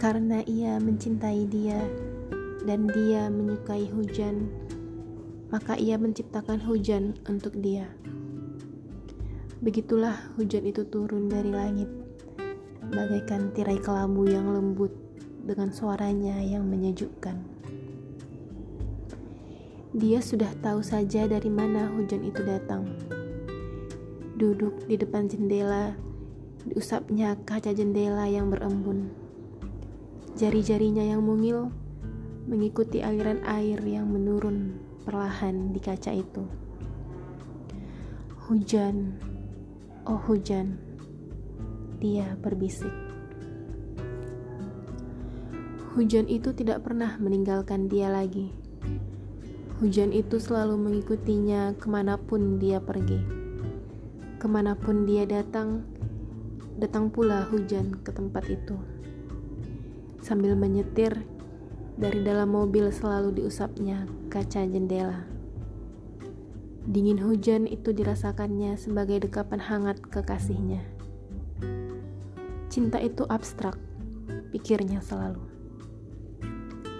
Karena ia mencintai dia dan dia menyukai hujan, maka ia menciptakan hujan untuk dia. Begitulah hujan itu turun dari langit, bagaikan tirai kelabu yang lembut dengan suaranya yang menyejukkan. Dia sudah tahu saja dari mana hujan itu datang. Duduk di depan jendela, diusapnya kaca jendela yang berembun Jari-jarinya yang mungil mengikuti aliran air yang menurun perlahan di kaca itu. Hujan, oh hujan, dia berbisik. Hujan itu tidak pernah meninggalkan dia lagi. Hujan itu selalu mengikutinya ke mana pun dia pergi. Ke mana pun dia datang, datang pula hujan ke tempat itu. Sambil menyetir, dari dalam mobil selalu diusapnya kaca jendela. Dingin hujan itu dirasakannya sebagai dekapan hangat kekasihnya. Cinta itu abstrak, pikirnya selalu.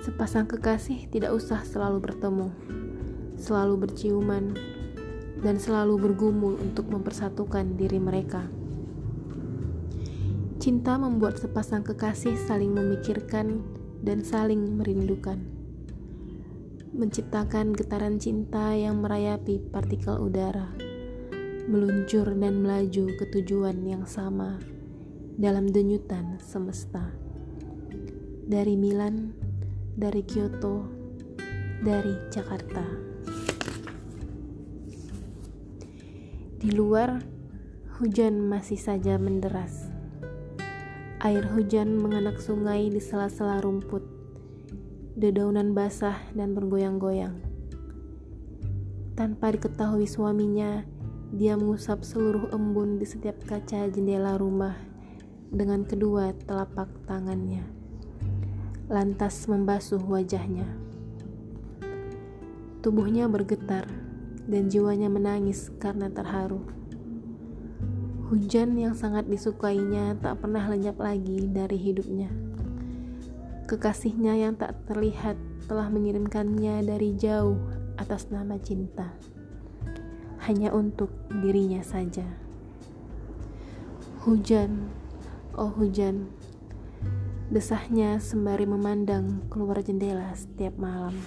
Sepasang kekasih tidak usah selalu bertemu, selalu berciuman, dan selalu bergumul untuk mempersatukan diri mereka. Cinta membuat sepasang kekasih saling memikirkan dan saling merindukan. Menciptakan getaran cinta yang merayapi partikel udara, meluncur dan melaju ke tujuan yang sama dalam denyutan semesta. Dari Milan, dari Kyoto, dari Jakarta. Di luar, hujan masih saja menderas Air hujan menganak sungai di sela-sela rumput, dedaunan basah dan bergoyang-goyang. Tanpa diketahui suaminya, dia mengusap seluruh embun di setiap kaca jendela rumah dengan kedua telapak tangannya. Lantas membasuh wajahnya. Tubuhnya bergetar dan jiwanya menangis karena terharu. Hujan yang sangat disukainya tak pernah lenyap lagi dari hidupnya. Kekasihnya yang tak terlihat telah mengirimkannya dari jauh atas nama cinta, hanya untuk dirinya saja. Hujan, oh hujan, desahnya sembari memandang keluar jendela setiap malam.